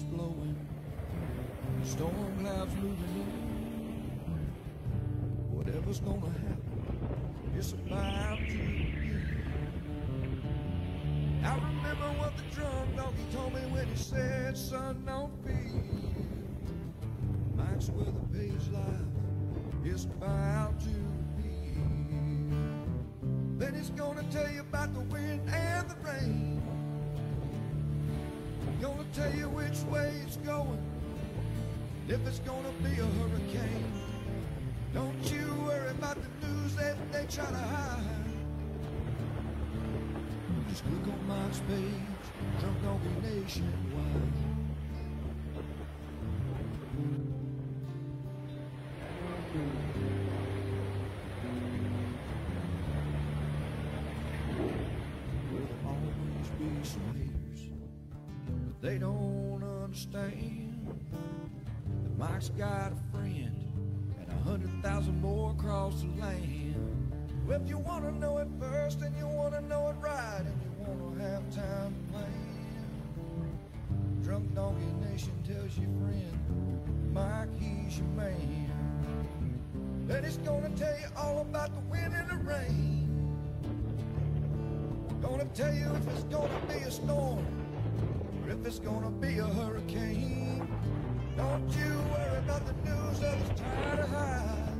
breeze blowing, storm clouds moving in. Whatever's gonna happen, it's about to begin. I remember what the drunk donkey told me when he said, son, don't be. Mike's Weather Page life is about to be. Then he's gonna tell you about the wind and the rain. Tell you which way it's going. If it's gonna be a hurricane. Don't you worry about the news that they try to hide. Just click on Mike's page, Donkey Nationwide. Mike's got a friend and a hundred thousand more across the land. Well, if you want to know it first and you want to know it right and you want to have time to plan, Drunk Donkey Nation tells your friend, Mike, he's your man. And he's gonna tell you all about the wind and the rain. Gonna tell you if it's gonna be a storm or if it's gonna be a hurricane. Don't you worry about the news others try to hide.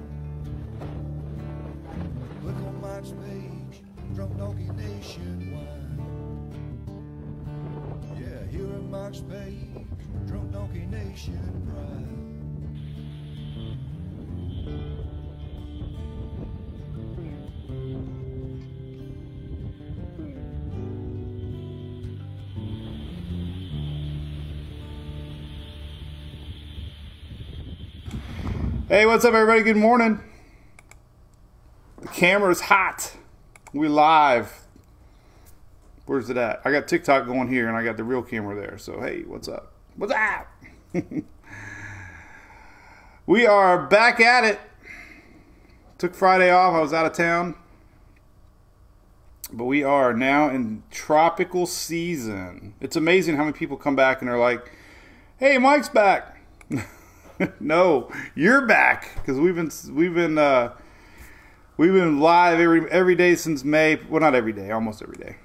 Look on Mike's page, Drunk Donkey Nationwide. Yeah, Hey, what's up, everybody? Good morning. The camera's hot. We live. Where's it at? I got TikTok going here, and I got the real camera there. So, hey, what's up? What's up? we are back at it. Took Friday off. I was out of town. But we are now in tropical season. It's amazing how many people come back and are like, "Hey, Mike's back." no, you're back because we've been we've been uh, we've been live every every day since May. Well, not every day, almost every day.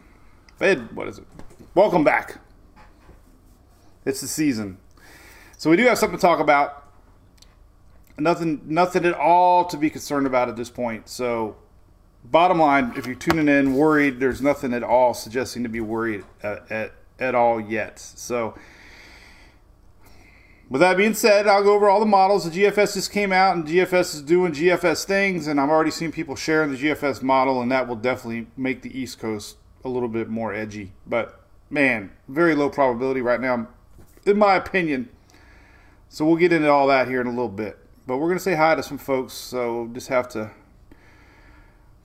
But what is it? Welcome back. It's the season, so we do have something to talk about. Nothing, nothing at all to be concerned about at this point. So, bottom line, if you're tuning in worried, there's nothing at all suggesting to be worried at at, at all yet. So. With that being said, I'll go over all the models. The GFS just came out, and GFS is doing GFS things, and I've already seen people sharing the GFS model, and that will definitely make the East Coast a little bit more edgy. But man, very low probability right now, in my opinion. So we'll get into all that here in a little bit. But we're going to say hi to some folks, so just have to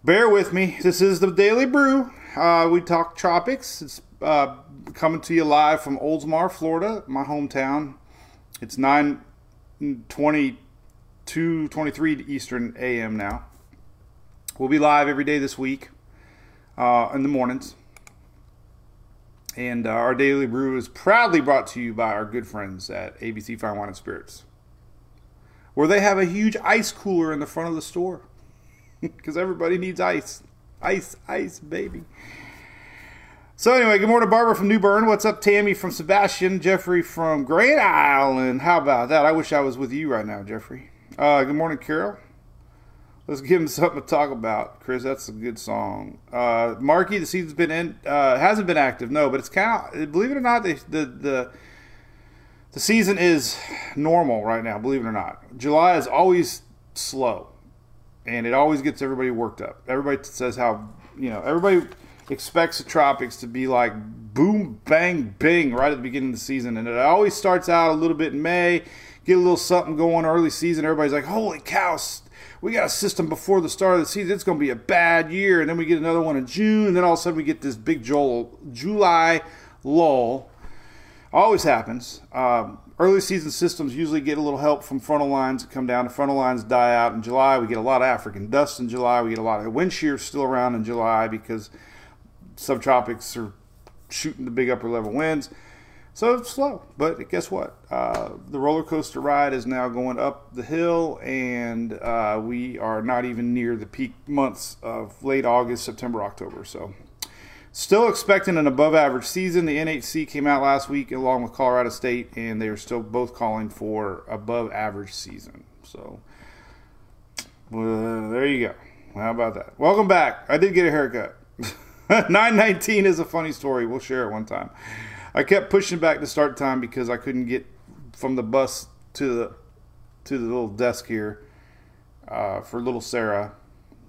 bear with me. This is the Daily Brew. Uh, we talk tropics. It's uh, coming to you live from Oldsmar, Florida, my hometown. It's 9 22 23 Eastern AM now. We'll be live every day this week uh, in the mornings. And uh, our daily brew is proudly brought to you by our good friends at ABC Fine Wine and Spirits, where they have a huge ice cooler in the front of the store because everybody needs ice. Ice, ice, baby. So anyway, good morning, Barbara from New Bern. What's up, Tammy from Sebastian, Jeffrey from Grand Island. How about that? I wish I was with you right now, Jeffrey. Uh, good morning, Carol. Let's give him something to talk about, Chris. That's a good song. Uh, Marky, the season's been in, uh, hasn't been active, no, but it's kind of believe it or not, the, the the the season is normal right now. Believe it or not, July is always slow, and it always gets everybody worked up. Everybody says how you know everybody expects the tropics to be like boom, bang, bing right at the beginning of the season. And it always starts out a little bit in May, get a little something going early season. Everybody's like, holy cow, we got a system before the start of the season. It's going to be a bad year. And then we get another one in June. And then all of a sudden we get this big Joel, July lull. Always happens. Um, early season systems usually get a little help from frontal lines that come down. The frontal lines die out in July. We get a lot of African dust in July. We get a lot of wind shear still around in July because subtropics are shooting the big upper level winds. So it's slow, but guess what? Uh, the roller coaster ride is now going up the hill, and uh, we are not even near the peak months of late August, September, October. So, still expecting an above average season. The NHC came out last week along with Colorado State, and they are still both calling for above average season. So, well, there you go. How about that? Welcome back. I did get a haircut. 919 is a funny story. We'll share it one time. I kept pushing back the start time because I couldn't get from the bus to the to the little desk here uh, for little Sarah.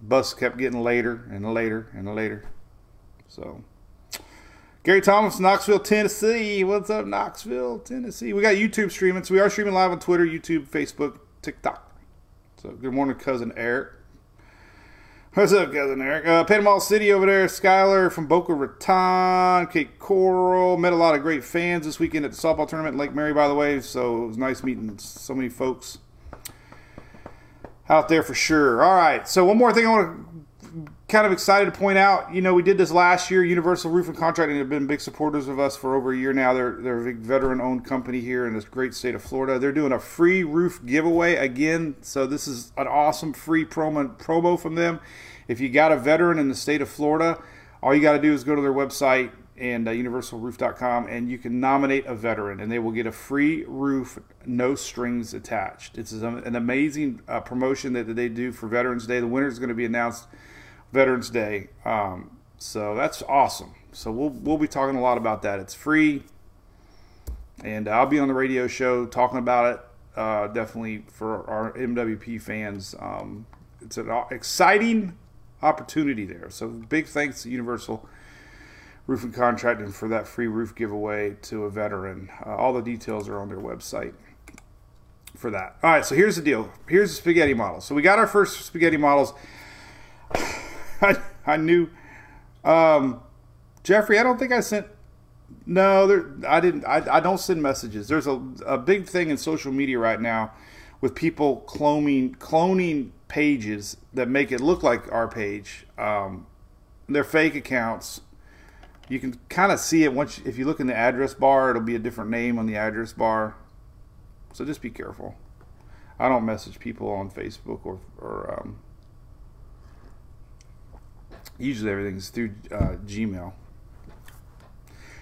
Bus kept getting later and later and later. So Gary Thomas, Knoxville, Tennessee. What's up, Knoxville, Tennessee? We got YouTube streaming, so we are streaming live on Twitter, YouTube, Facebook, TikTok. So good morning, cousin Eric. What's up, cousin Eric? Uh, Panama City over there. Skylar from Boca Raton, Cape Coral. Met a lot of great fans this weekend at the softball tournament in Lake Mary, by the way. So it was nice meeting so many folks out there for sure. All right. So one more thing I want to kind of excited to point out. You know, we did this last year. Universal Roofing Contracting have been big supporters of us for over a year now. They're they're a big veteran-owned company here in this great state of Florida. They're doing a free roof giveaway again. So this is an awesome free promo promo from them. If you got a veteran in the state of Florida, all you got to do is go to their website and uh, universalroof.com and you can nominate a veteran and they will get a free roof no strings attached it's an amazing uh, promotion that, that they do for veterans day the winner is going to be announced veterans day um, so that's awesome so we'll, we'll be talking a lot about that it's free and i'll be on the radio show talking about it uh, definitely for our mwp fans um, it's an exciting opportunity there. So big thanks to Universal Roofing Contracting for that free roof giveaway to a veteran. Uh, all the details are on their website for that. All right, so here's the deal. Here's the spaghetti model. So we got our first spaghetti models. I, I knew um, Jeffrey. I don't think I sent. No, there. I didn't. I, I don't send messages. There's a, a big thing in social media right now with people cloning cloning pages that make it look like our page. Um, they're fake accounts. You can kind of see it once if you look in the address bar. It'll be a different name on the address bar. So just be careful. I don't message people on Facebook or or um, usually everything's through uh, Gmail.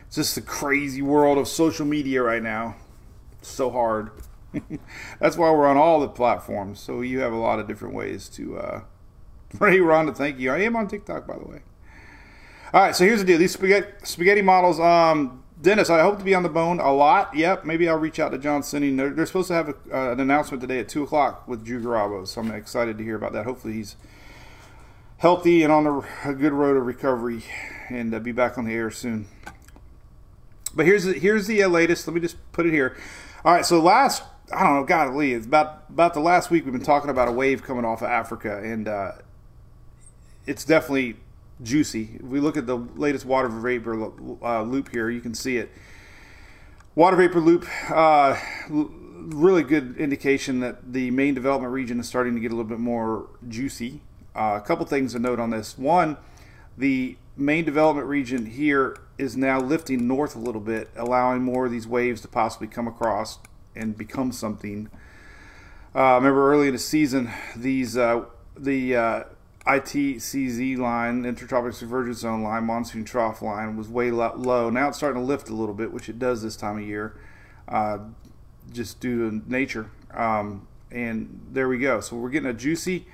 It's just the crazy world of social media right now. It's so hard. That's why we're on all the platforms. So you have a lot of different ways to. Uh, Ray thank you. I am on TikTok, by the way. All right, so here's the deal. These spaghetti, spaghetti models. Um, Dennis, I hope to be on the bone a lot. Yep, maybe I'll reach out to John Sinning. They're, they're supposed to have a, uh, an announcement today at 2 o'clock with Drew Garabo, so I'm excited to hear about that. Hopefully he's healthy and on a, a good road of recovery and uh, be back on the air soon. But here's the, here's the uh, latest. Let me just put it here. All right, so last I don't know, golly, it's about about the last week we've been talking about a wave coming off of Africa, and uh, it's definitely juicy. If we look at the latest water vapor uh, loop here, you can see it. Water vapor loop, uh, really good indication that the main development region is starting to get a little bit more juicy. Uh, a couple things to note on this. One, the main development region here is now lifting north a little bit, allowing more of these waves to possibly come across and become something. Uh, remember early in the season, these uh, the uh, ITCZ line, Intertropic Convergence Zone line, monsoon trough line, was way low. Now it's starting to lift a little bit, which it does this time of year, uh, just due to nature. Um, and there we go. So we're getting a juicy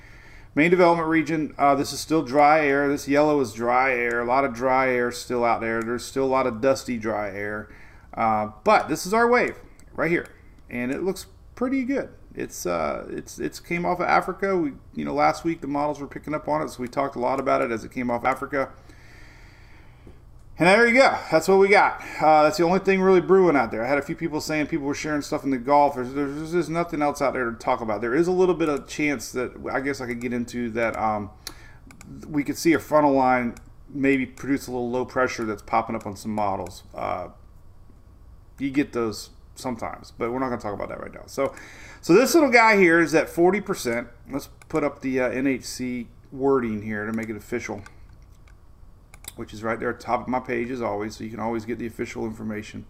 main development region. Uh, this is still dry air. This yellow is dry air. A lot of dry air still out there. There's still a lot of dusty dry air. Uh, but this is our wave right here and it looks pretty good. It's uh, it's it's came off of Africa. We you know last week the models were picking up on it, so we talked a lot about it as it came off Africa. And there you go. That's what we got. Uh, that's the only thing really brewing out there. I had a few people saying people were sharing stuff in the Gulf. There's, there's, there's nothing else out there to talk about. There is a little bit of chance that I guess I could get into that um, we could see a frontal line maybe produce a little low pressure that's popping up on some models. Uh, you get those sometimes, but we're not going to talk about that right now. So, so this little guy here is at 40%. Let's put up the uh, NHC wording here to make it official, which is right there at the top of my page as always, so you can always get the official information.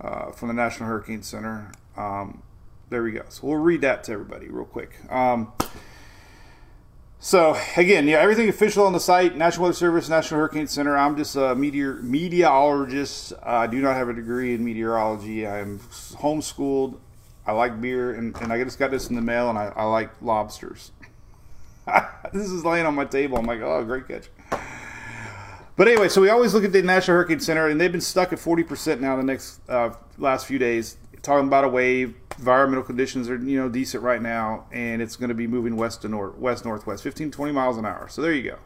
uh, from the National Hurricane Center. Um, there we go. So we'll read that to everybody real quick. Um, so again, yeah, everything official on the site: National Weather Service, National Hurricane Center. I'm just a meteor meteorologist. I do not have a degree in meteorology. I am homeschooled. I like beer, and, and I just got this in the mail, and I, I like lobsters. this is laying on my table. I'm like, oh, great catch. But anyway, so we always look at the National Hurricane Center, and they've been stuck at 40% now the next uh, last few days, talking about a wave. Environmental conditions are you know decent right now, and it's going to be moving west to north, west northwest, 15 20 miles an hour. So there you go.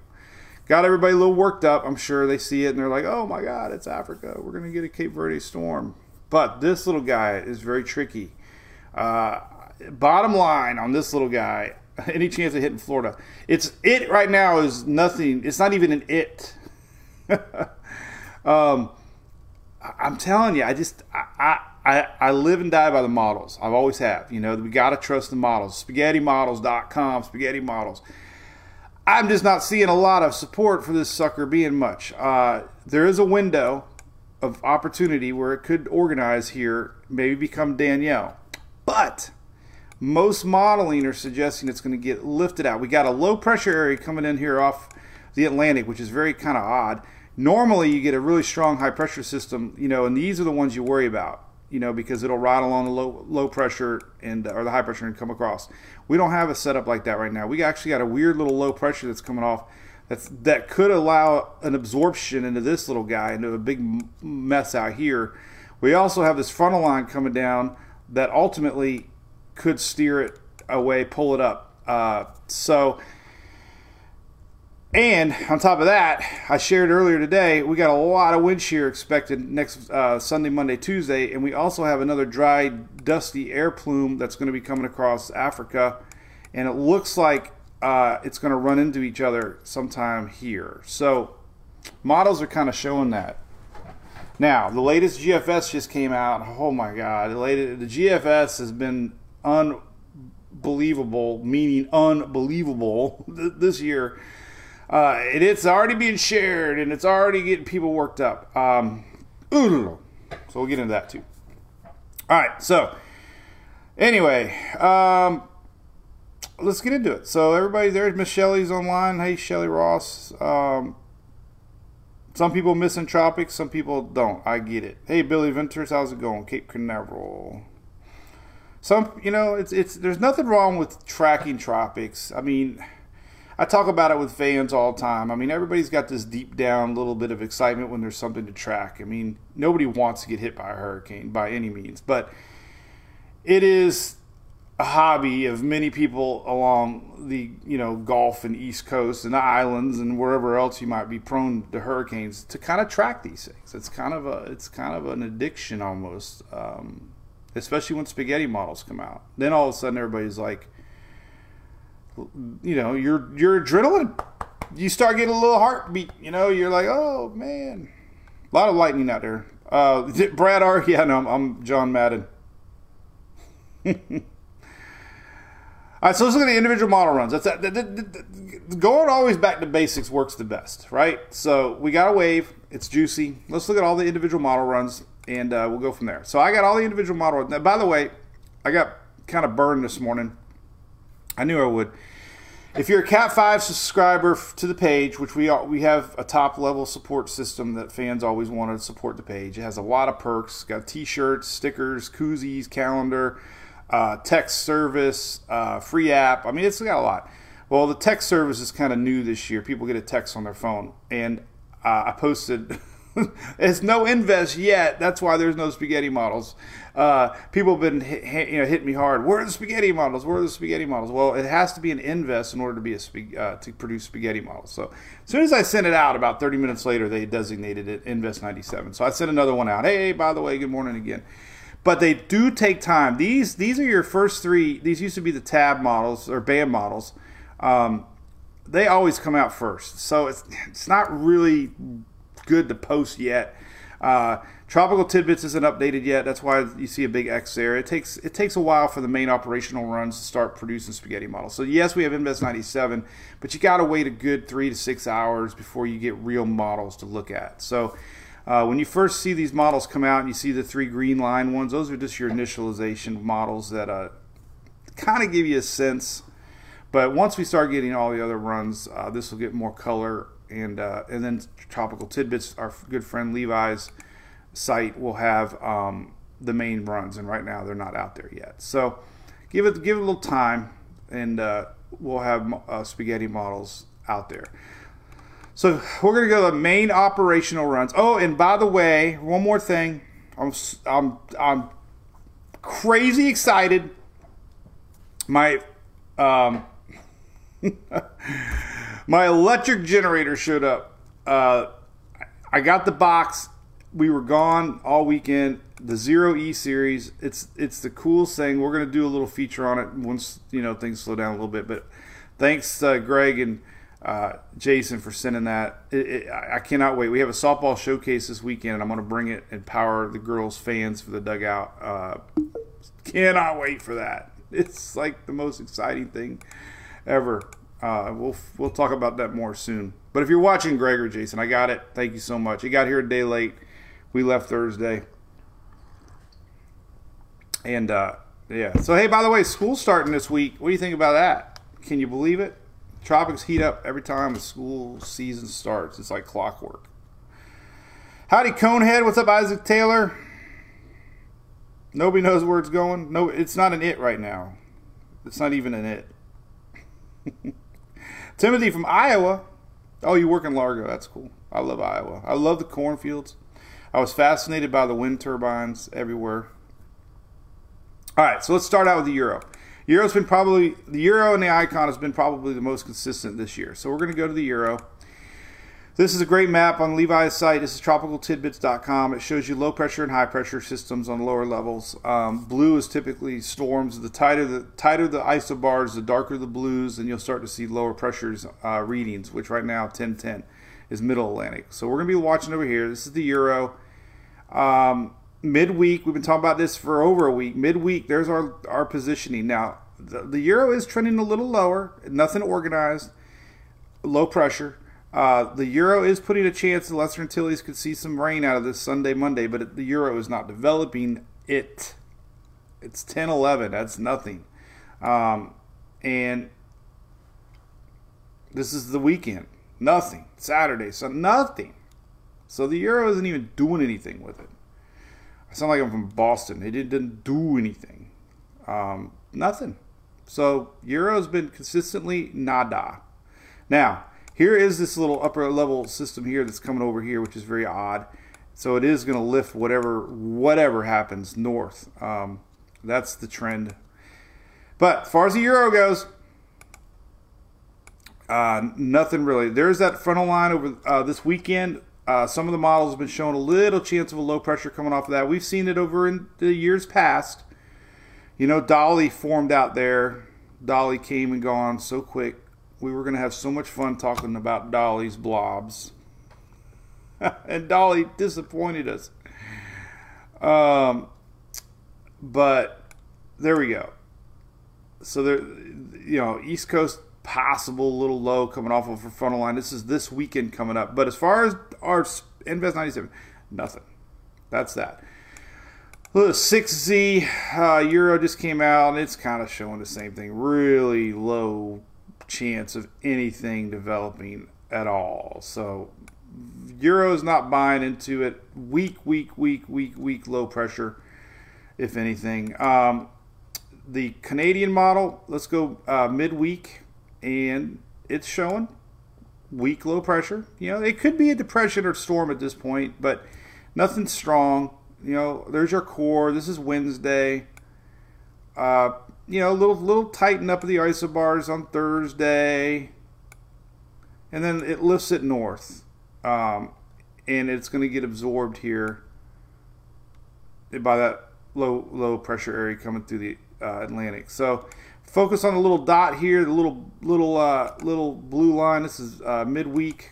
Got everybody a little worked up. I'm sure they see it and they're like, "Oh my God, it's Africa. We're going to get a Cape Verde storm." But this little guy is very tricky. Uh, bottom line on this little guy, any chance of hitting Florida, it's it right now is nothing. It's not even an it. um, I'm telling you, I just I, I I live and die by the models. I've always have. You know, we got to trust the models. SpaghettiModels.com, Spaghetti Models. I'm just not seeing a lot of support for this sucker being much. Uh, there is a window of opportunity where it could organize here, maybe become Danielle. But most modeling are suggesting it's going to get lifted out. We got a low pressure area coming in here off the Atlantic, which is very kind of odd. Normally, you get a really strong high pressure system, you know, and these are the ones you worry about, you know, because it'll ride along the low low pressure and or the high pressure and come across. We don't have a setup like that right now. We actually got a weird little low pressure that's coming off that's that could allow an absorption into this little guy into a big mess out here. We also have this frontal line coming down that ultimately could steer it away, pull it up. Uh, so and on top of that, I shared earlier today, we got a lot of wind shear expected next uh, Sunday, Monday, Tuesday, and we also have another dry, dusty air plume that's going to be coming across Africa, and it looks like uh, it's going to run into each other sometime here. So models are kind of showing that. Now, the latest GFS just came out. Oh my God, the latest the GFS has been unbelievable, meaning unbelievable this year uh, and it's already being shared and it's already getting people worked up. Um, so we'll get into that too. All right, so anyway, um, let's get into it. So everybody, there's Miss Shelley's online. Hey, Shelley Ross. Um, some people missing tropics, some people don't. I get it. Hey, Billy Venters, how's it going? Cape Canaveral. Some, you know, it's it's. There's nothing wrong with tracking tropics. I mean I talk about it with fans all the time. I mean, everybody's got this deep down little bit of excitement when there's something to track. I mean, nobody wants to get hit by a hurricane by any means, but it is a hobby of many people along the you know Gulf and East Coast and the islands and wherever else you might be prone to hurricanes to kind of track these things. It's kind of a it's kind of an addiction almost, um, especially when spaghetti models come out. Then all of a sudden everybody's like you know, your your adrenaline, you start getting a little heartbeat. You know, you're like, oh man, a lot of lightning out there. Uh, Brad R. Yeah, no, I'm, I'm John Madden. All right, so let's look at the individual model runs. That's that, that, that, going always back to basics works the best, right? So we got a wave. It's juicy. Let's look at all the individual model runs, and uh, we'll go from there. So I got all the individual model. Now, by the way, I got kind of burned this morning I knew I would. If you're a Cat 5 subscriber to the page, which we we have a top level support system that fans always wanted to support the page. It has a lot of perks. got t-shirts, stickers, koozies, calendar, uh, text service, uh, free app. I mean, it's got a lot. Well, the text service is kind of new this year. People get a text on their phone, and uh, I posted There's no invest yet. That's why there's no spaghetti models. Uh, people have been hit, you know hitting me hard. Where are the spaghetti models? Where are the spaghetti models? Well, it has to be an invest in order to be a uh, to produce spaghetti models. So as soon as I sent it out, about 30 minutes later, they designated it Invest 97. So I sent another one out. Hey, by the way, good morning again. But they do take time. These these are your first three. These used to be the tab models or BAM models. Um, they always come out first. So it's it's not really good to post yet. Uh, Tropical Tidbits isn't updated yet. That's why you see a big X there. It takes it takes a while for the main operational runs to start producing spaghetti models. So yes, we have Invest 97, but you got to wait a good three to six hours before you get real models to look at. So Uh, when you first see these models come out and you see the three green line ones, those are just your initialization models that uh, kind of give you a sense. But once we start getting all the other runs, uh, this will get more color. And, uh, and then Tropical Tidbits, our good friend Levi's site, will have um, the main runs. And right now they're not out there yet. So give it, give it a little time and uh, we'll have uh, spaghetti models out there. So we're to go to the main operational runs. Oh, and by the way, one more thing. I'm I'm I'm crazy excited. My um my electric generator showed up. Uh, I got the box. We were gone all weekend. The Zero E series. It's it's the coolest thing. We're gonna do a little feature on it once you know things slow down a little bit. But thanks, uh, Greg and uh, Jason for sending that. It, it, I cannot wait. We have a softball showcase this weekend, and I'm to bring it and power the girls' fans for the dugout. Uh, cannot wait for that. It's like the most exciting thing ever. Uh, we'll we'll talk about that more soon. But if you're watching Greg or Jason, I got it. Thank you so much. You got here a day late. We left Thursday, and uh, yeah. So hey, by the way, school's starting this week. What do you think about that? Can you believe it? Tropics heat up every time the school season starts. It's like clockwork. Howdy, Conehead. What's up, Isaac Taylor? Nobody knows where it's going. No, it's not an it right now. It's not even an it. Timothy from Iowa. Oh, you work in Largo. That's cool. I love Iowa. I love the cornfields. I was fascinated by the wind turbines everywhere. All right, so let's start out with the Euro. Euro's been probably the Euro and the Icon has been probably the most consistent this year. So we're going to go to the Euro. This is a great map on Levi's site. This is tropicaltidbits.com. It shows you low pressure and high pressure systems on lower levels. Um, blue is typically storms. The tighter the tighter the isobars, the darker the blues, and you'll start to see lower pressures uh, readings. Which right now 1010 is Middle Atlantic. So we're going to be watching over here. This is the Euro. Um, midweek, we've been talking about this for over a week. Midweek, there's our, our positioning. Now, the, the euro is trending a little lower, nothing organized, low pressure. Uh, the euro is putting a chance the Lesser Antilles could see some rain out of this Sunday, Monday, but the euro is not developing it. It's 10 11. That's nothing. Um, and this is the weekend. Nothing. Saturday, so nothing. So the euro isn't even doing anything with it. I sound like I'm from Boston. It didn't do anything. Um, nothing. So Euro's been consistently nada. Now, here is this little upper level system here that's coming over here, which is very odd. So it is going to lift whatever whatever happens north. Um, that's the trend. But as far as the euro goes, uh, nothing really. There's that frontal line over uh, this weekend. Uh, some of the models have been showing a little chance of a low pressure coming off of that. We've seen it over in the years past. You know, Dolly formed out there. Dolly came and gone so quick. We were going to have so much fun talking about Dolly's blobs. and Dolly disappointed us. Um, but there we go. So there, you know, East Coast possible little low coming off of a frontal line. This is this weekend coming up. But as far as our Invest 97, nothing. That's that. The 6Z uh, Euro just came out, and it's kind of showing the same thing. Really low chance of anything developing at all. So Euro's not buying into it. Weak, weak, weak, weak, weak, low pressure, if anything. Um, the Canadian model, let's go uh, midweek and it's showing weak low pressure. You know, it could be a depression or storm at this point, but nothing strong. You know, there's your core. This is Wednesday. Uh, you know, a little little tighten up of the isobars on Thursday, and then it lifts it north, um, and it's going to get absorbed here by that low low pressure area coming through the uh, Atlantic. So Focus on the little dot here, the little little uh, little blue line. This is uh, midweek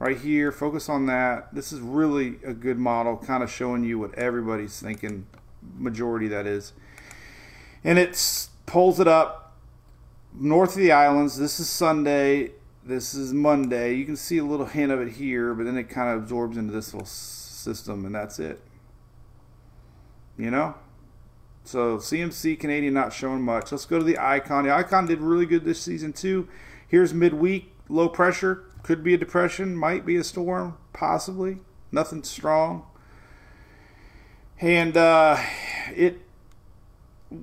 right here. Focus on that. This is really a good model, kind of showing you what everybody's thinking. Majority that is, and it pulls it up north of the islands. This is Sunday. This is Monday. You can see a little hint of it here, but then it kind of absorbs into this little system, and that's it. You know? So CMC Canadian not showing much. Let's go to the Icon. The Icon did really good this season too. Here's midweek, low pressure, could be a depression, might be a storm, possibly. Nothing strong. And uh, it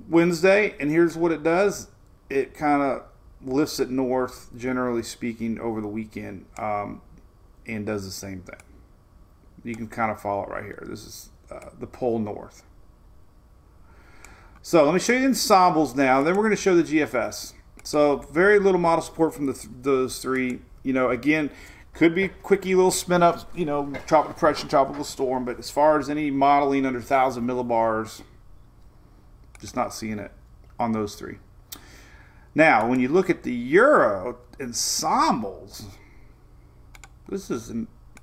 Wednesday, and here's what it does. It kind of lifts it north, generally speaking, over the weekend, um, and does the same thing. You can kind of follow it right here. This is uh, the pole north. So let me show you the ensembles now. Then we're going to show the GFS. So very little model support from th- those three. You know, again, could be quickie little spin ups. You know, tropical depression, tropical storm. But as far as any modeling under thousand millibars, just not seeing it on those three. Now, when you look at the Euro ensembles, this is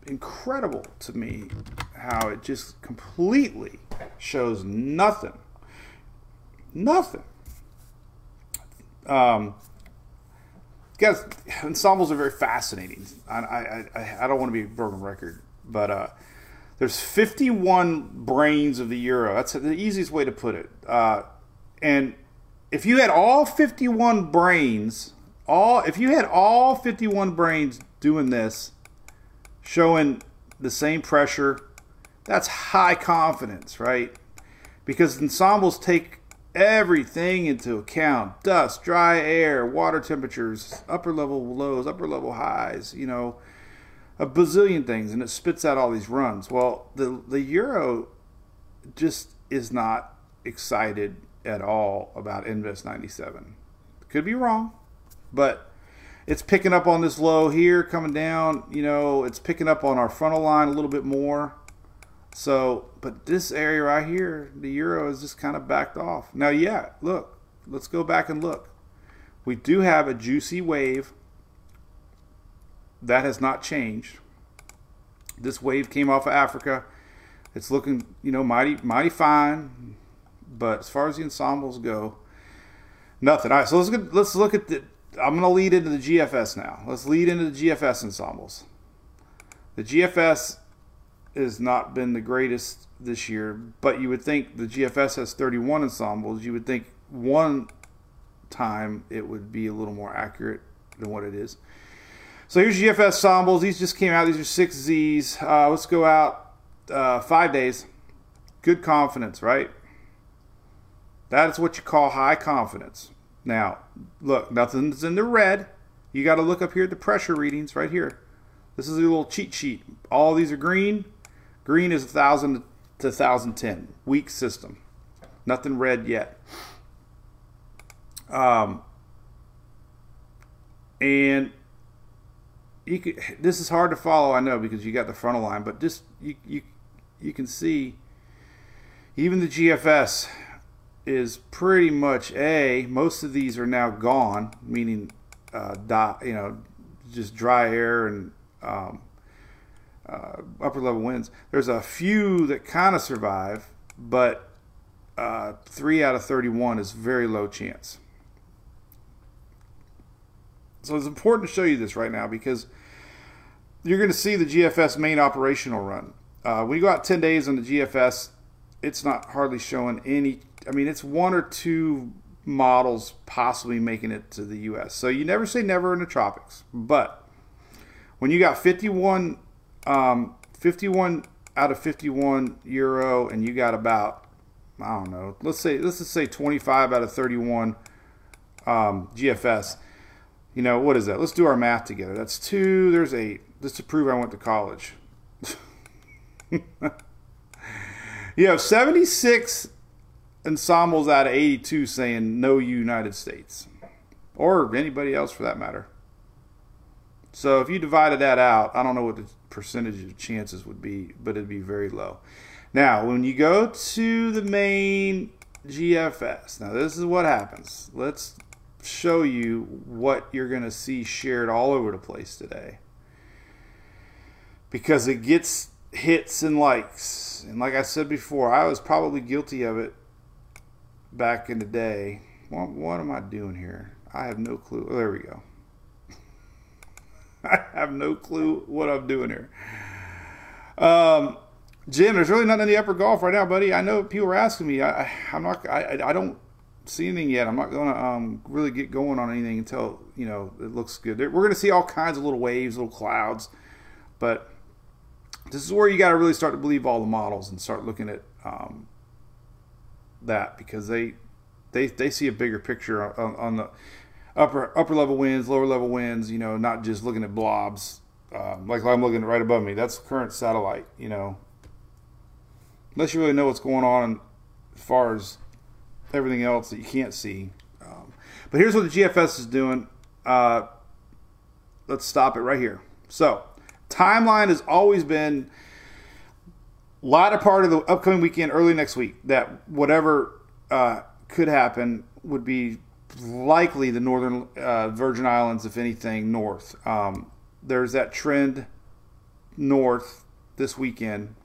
incredible to me how it just completely shows nothing Nothing. Um, guys, ensembles are very fascinating. I, I, I, I don't want to be a broken record, but uh, there's 51 brains of the euro. That's the easiest way to put it. Uh, and if you had all 51 brains, all if you had all 51 brains doing this, showing the same pressure, that's high confidence, right? Because ensembles take everything into account dust, dry air, water temperatures, upper level lows, upper level highs, you know, a bazillion things, and it spits out all these runs. Well, the, the Euro just is not excited at all about Invest 97. Could be wrong, but it's picking up on this low here, coming down. You know, it's picking up on our frontal line a little bit more. So, but this area right here, the euro is just kind of backed off. Now, yeah, look, let's go back and look. We do have a juicy wave. That has not changed. This wave came off of Africa. It's looking, you know, mighty, mighty fine. But as far as the ensembles go, nothing. All right, so let's let's look at the. I'm going to lead into the GFS now. Let's lead into the GFS ensembles. The GFS has not been the greatest this year, but you would think the GFS has 31 ensembles. You would think one time it would be a little more accurate than what it is. So here's GFS ensembles. These just came out. These are six Z's. Uh, let's go out uh, five days. Good confidence, right? That is what you call high confidence. Now, look, nothing's in the red. You got to look up here at the pressure readings right here. This is a little cheat sheet. All these are green. Green is 1,000 to 1,010. Weak system. Nothing red yet. Um, and you could, this is hard to follow, I know, because you got the frontal line, but just you you you can see even the GFS is pretty much a. Most of these are now gone, meaning uh, you know, just dry air and um, uh, upper level winds. There's a few that kind of survive, but uh, three out of 31 is very low chance. So it's important to show you this right now because you're going to see the GFS main operational run. Uh, when you go out 10 days on the GFS, it's not hardly showing any. I mean, it's one or two models possibly making it to the US. So you never say never in the tropics. But when you got 51 um, 51 out of 51 euro, and you got about I don't know. Let's say let's just say 25 out of 31 um, GFS. You know what is that? Let's do our math together. That's two. There's eight. Just to prove I went to college. you have 76 ensembles out of 82 saying no United States, or anybody else for that matter. So if you divided that out, I don't know what the percentage of chances would be, but it'd be very low. Now, when you go to the main GFS, now this is what happens. Let's show you what you're going to see shared all over the place today. Because it gets hits and likes. And like I said before, I was probably guilty of it back in the day. What, what am I doing here? I have no clue. Oh, there we go. I have no clue what I'm doing here. Um, Jim, there's really nothing in the upper Gulf right now, buddy. I know people are asking me. I, I'm not. I, I don't see anything yet. I'm not going to um, really get going on anything until you know it looks good. We're going to see all kinds of little waves, little clouds, but this is where you got to really start to believe all the models and start looking at um, that because they they they see a bigger picture on, on, the upper upper level winds, lower level winds. You know, not just looking at blobs um, like I'm looking right above me. That's the current satellite. You know, unless you really know what's going on as far as everything else that you can't see. Um, but here's what the GFS is doing. Uh, let's stop it right here. So, timeline has always been latter part of the upcoming weekend, early next week, that whatever uh, could happen would be likely the northern uh, Virgin Islands, if anything, north. Um, there's that trend north this weekend.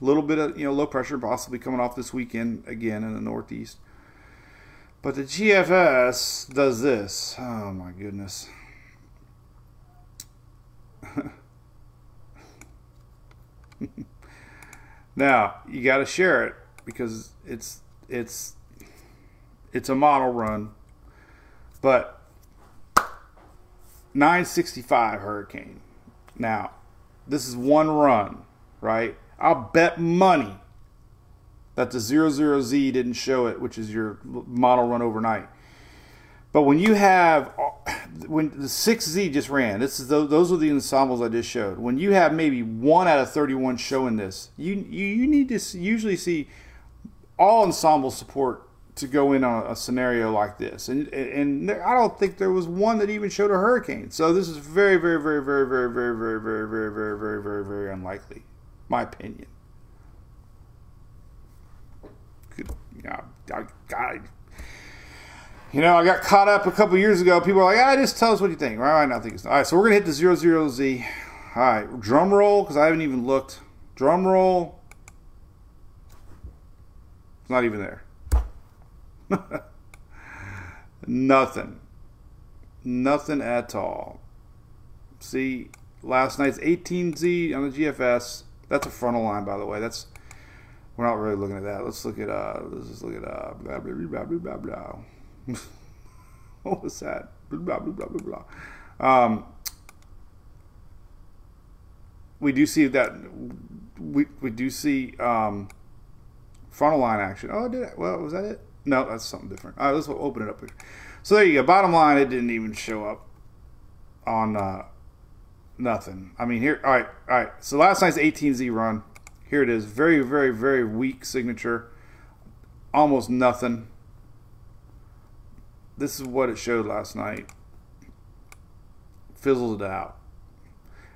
A little bit of you know low pressure possibly coming off this weekend again in the northeast. But the GFS does this. Oh my goodness. now you got to share it because it's it's it's a model run, but 965 Hurricane. Now, this is one run, right? I'll bet money that the 00Z didn't show it, which is your model run overnight. But when you have when the 6Z just ran, this is those, those are the ensembles I just showed. When you have maybe one out of 31 showing this, you you, you need to usually see all ensembles support to go in on a scenario like this. And and I don't think there was one that even showed a hurricane. So this is very very very very very very very very very very very very very unlikely, my opinion. Good, yeah, I, I, you know, I got caught up a couple years ago. People are like, "Ah, just tell us what you think." All right, I think it's all right. So we're gonna hit the zero zero Z. All right, drum roll because I haven't even looked. Drum roll. It's not even there. Nothing. Nothing at all. See, last night's 18Z on the GFS. That's a frontal line, by the way. That's we're not really looking at that. Let's look at uh let's just look at uh blah blah blah blah blah blah. what was that? Blah blah blah blah blah. Um we do see that we we do see um frontal line action. Oh, did I, well was that it? No, that's something different. All right, let's open it up here. So there you go. Bottom line, it didn't even show up on uh, nothing. I mean, here. All right, all right. So last night's 18Z run. Here it is. Very, very, very weak signature. Almost nothing. This is what it showed last night. Fizzled it out.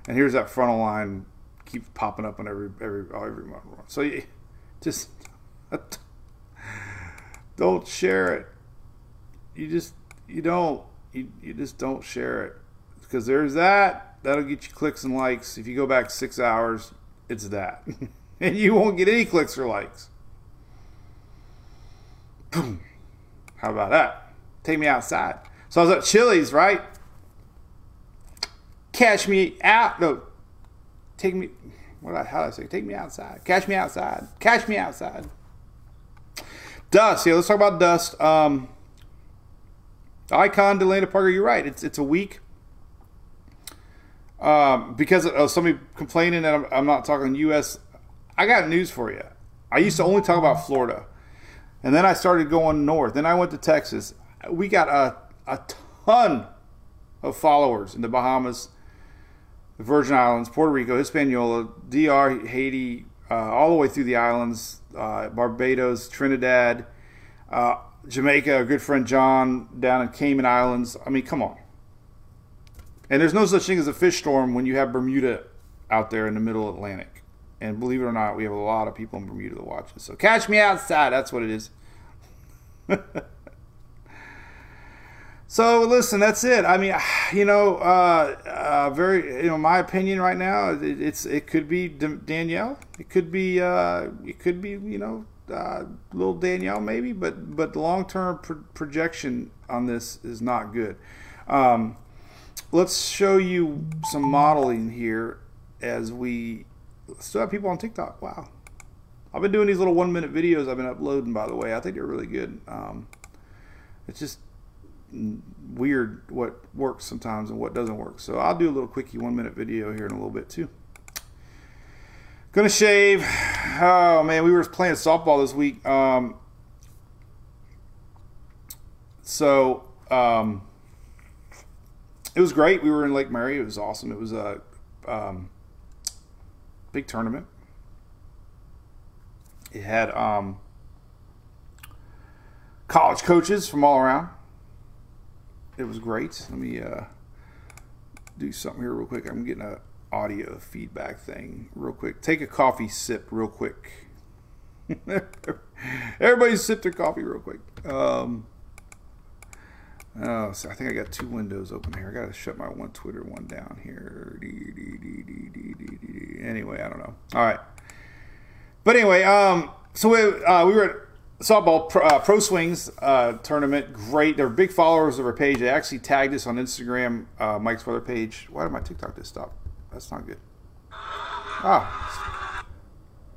And here's that frontal line keeps popping up on every every every run. So you just don't share it. You just you don't you, you just don't share it because there's that that'll get you clicks and likes. If you go back six hours, it's that, and you won't get any clicks or likes. Boom. How about that? Take me outside. So I was at Chili's, right? Cash me out. No, take me. What? I how did I say? Take me outside. Cash me outside. Cash me outside. Dust. Yeah, let's talk about dust. Um, Icon Delana Parker, you're right. It's it's a week. Um, because of somebody complaining that I'm, I'm not talking U.S. I got news for you. I used to only talk about Florida, and then I started going north. Then I went to Texas. We got a a ton of followers in the Bahamas, the Virgin Islands, Puerto Rico, Hispaniola, DR, Haiti, uh, all the way through the islands, uh, Barbados, Trinidad, uh, Jamaica. Our good friend John down in Cayman Islands. I mean, come on. And there's no such thing as a fish storm when you have Bermuda out there in the middle Atlantic. And believe it or not, we have a lot of people in Bermuda that watch. So catch me outside. That's what it is. So listen, that's it. I mean, you know, uh, uh, very, you know, my opinion right now, it, it's it could be Danielle, it could be, uh, it could be, you know, uh, little Danielle maybe, but but the long term pro- projection on this is not good. Um, let's show you some modeling here as we still have people on TikTok. Wow. I've been doing these little one minute videos I've been uploading, by the way. I think they're really good. Um, it's just weird what works sometimes and what doesn't work. So I'll do a little quickie one minute video here in a little bit too. Gonna shave. Oh man, we were playing softball this week. Um, so um, it was great. We were in Lake Mary. It was awesome. It was a um, big tournament. It had um, college coaches from all around. It was great. Let me uh, do something here real quick. I'm getting a audio feedback thing real quick. Take a coffee sip real quick. Everybody sip their coffee real quick. Um, oh, so I think I got two windows open here. I got to shut my one Twitter one down here. Anyway, I don't know. All right. But anyway, um, so we, uh, we were softball pro, uh, pro swings uh, tournament. Great. They're big followers of our page. They actually tagged us on Instagram, uh, Mike's weather page. Why did my TikTok just stop? That's not good. Ah,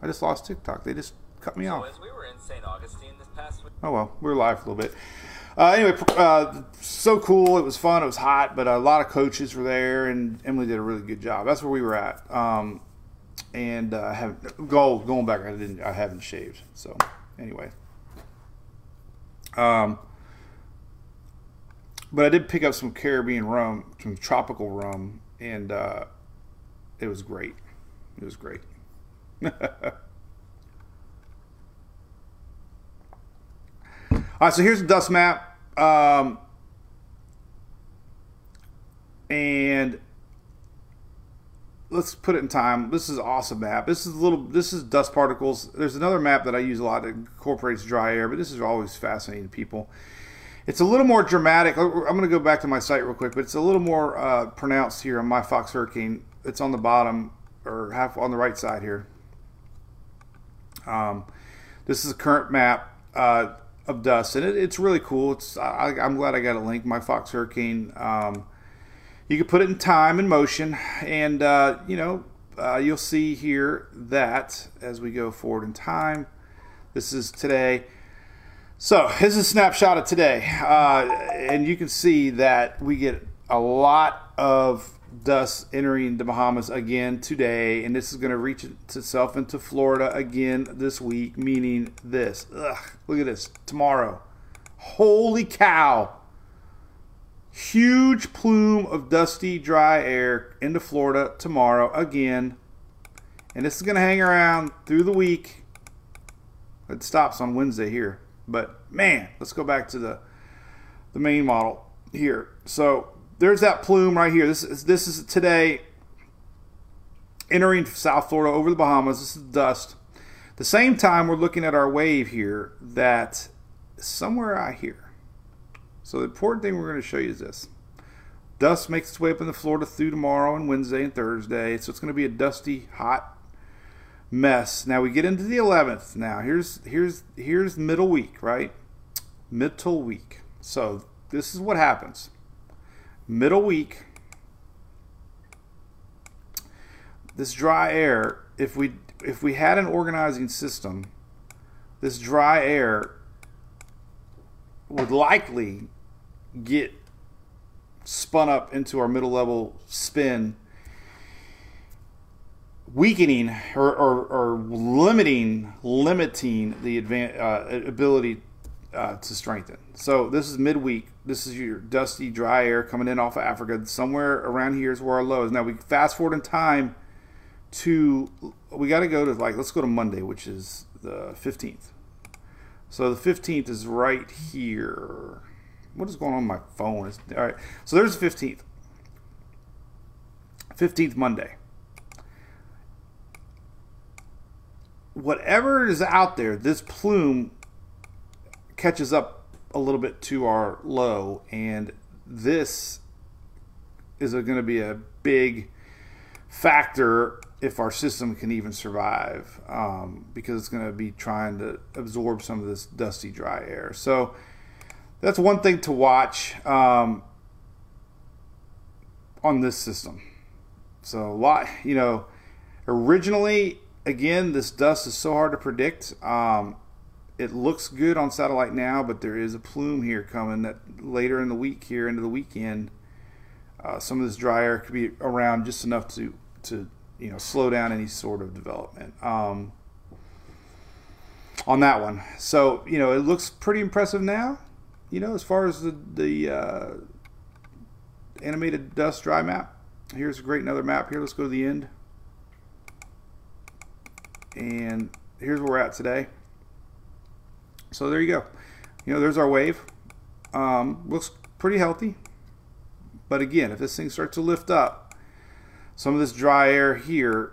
I just lost TikTok. They just cut me So off. as we were in St. Augustine this past week, Oh well, we were live for a little bit. Uh, anyway, uh, so cool. It was fun. It was hot, but a lot of coaches were there, and Emily did a really good job. That's where we were at. Um, and uh, I haven't go going back. I didn't. I haven't shaved. So anyway, um, but I did pick up some Caribbean rum, some tropical rum, and uh, it was great. It was great. All right, so here's the dust map. Um, and let's put it in time. This is awesome map. This is little. This is dust particles. There's another map that I use a lot that incorporates dry air, but this is always fascinating to people. It's a little more dramatic. I'm going to go back to my site real quick, but it's a little more uh, pronounced here on my Fox Hurricane. It's on the bottom or half on the right side here. Um, this is a current map uh, of dust, and it, it's really cool. It's I, I'm glad I got a link. My Fox Hurricane. Um, you can put it in time and motion, and uh, you know uh, you'll see here that as we go forward in time. This is today. So is a snapshot of today, uh, and you can see that we get a lot of dust entering the Bahamas again today, and this is going to reach itself into Florida again this week. Meaning this, Ugh, look at this tomorrow. Holy cow! Huge plume of dusty, dry air into Florida tomorrow again, and this is going to hang around through the week. It stops on Wednesday here. But man, let's go back to the the main model here. So there's that plume right here. This is this is today entering South Florida over the Bahamas. This is dust. the same time, we're looking at our wave here that somewhere out here. So the important thing we're going to show you is this. Dust makes its way up into Florida through tomorrow and Wednesday and Thursday. So it's going to be a dusty, hot mess. Now we get into the 11th. Now here's here's here's middle week, right? Middle week. So this is what happens. Middle week. This dry air, if we if we had an organizing system, this dry air would likely get spun up into our middle level spin weakening or, or, or limiting limiting the advan- uh, ability uh, to strengthen. So this is midweek. This is your dusty, dry air coming in off of Africa. Somewhere around here is where our low is. Now we fast forward in time to we got to go to like let's go to Monday, which is the fifteenth. So the fifteenth is right here. What is going on my phone? It's, all right. So there's the fifteenth. Fifteenth Monday. whatever is out there, this plume catches up a little bit to our low, and this is going to be a big factor if our system can even survive, um, because it's going to be trying to absorb some of this dusty, dry air. So that's one thing to watch um, on this system. So a lot, you know Originally, again, this dust is so hard to predict. Um, it looks good on satellite now, but there is a plume here coming that later in the week, here into the weekend, uh, some of this dry air could be around just enough to to you know slow down any sort of development um, on that one. So you know it looks pretty impressive now. You know as far as the the uh, animated dust dry map. Here's a great another map here. Let's go to the end. And here's where we're at today. So there you go. You know, there's our wave. Um, looks pretty healthy. But again, if this thing starts to lift up, some of this dry air here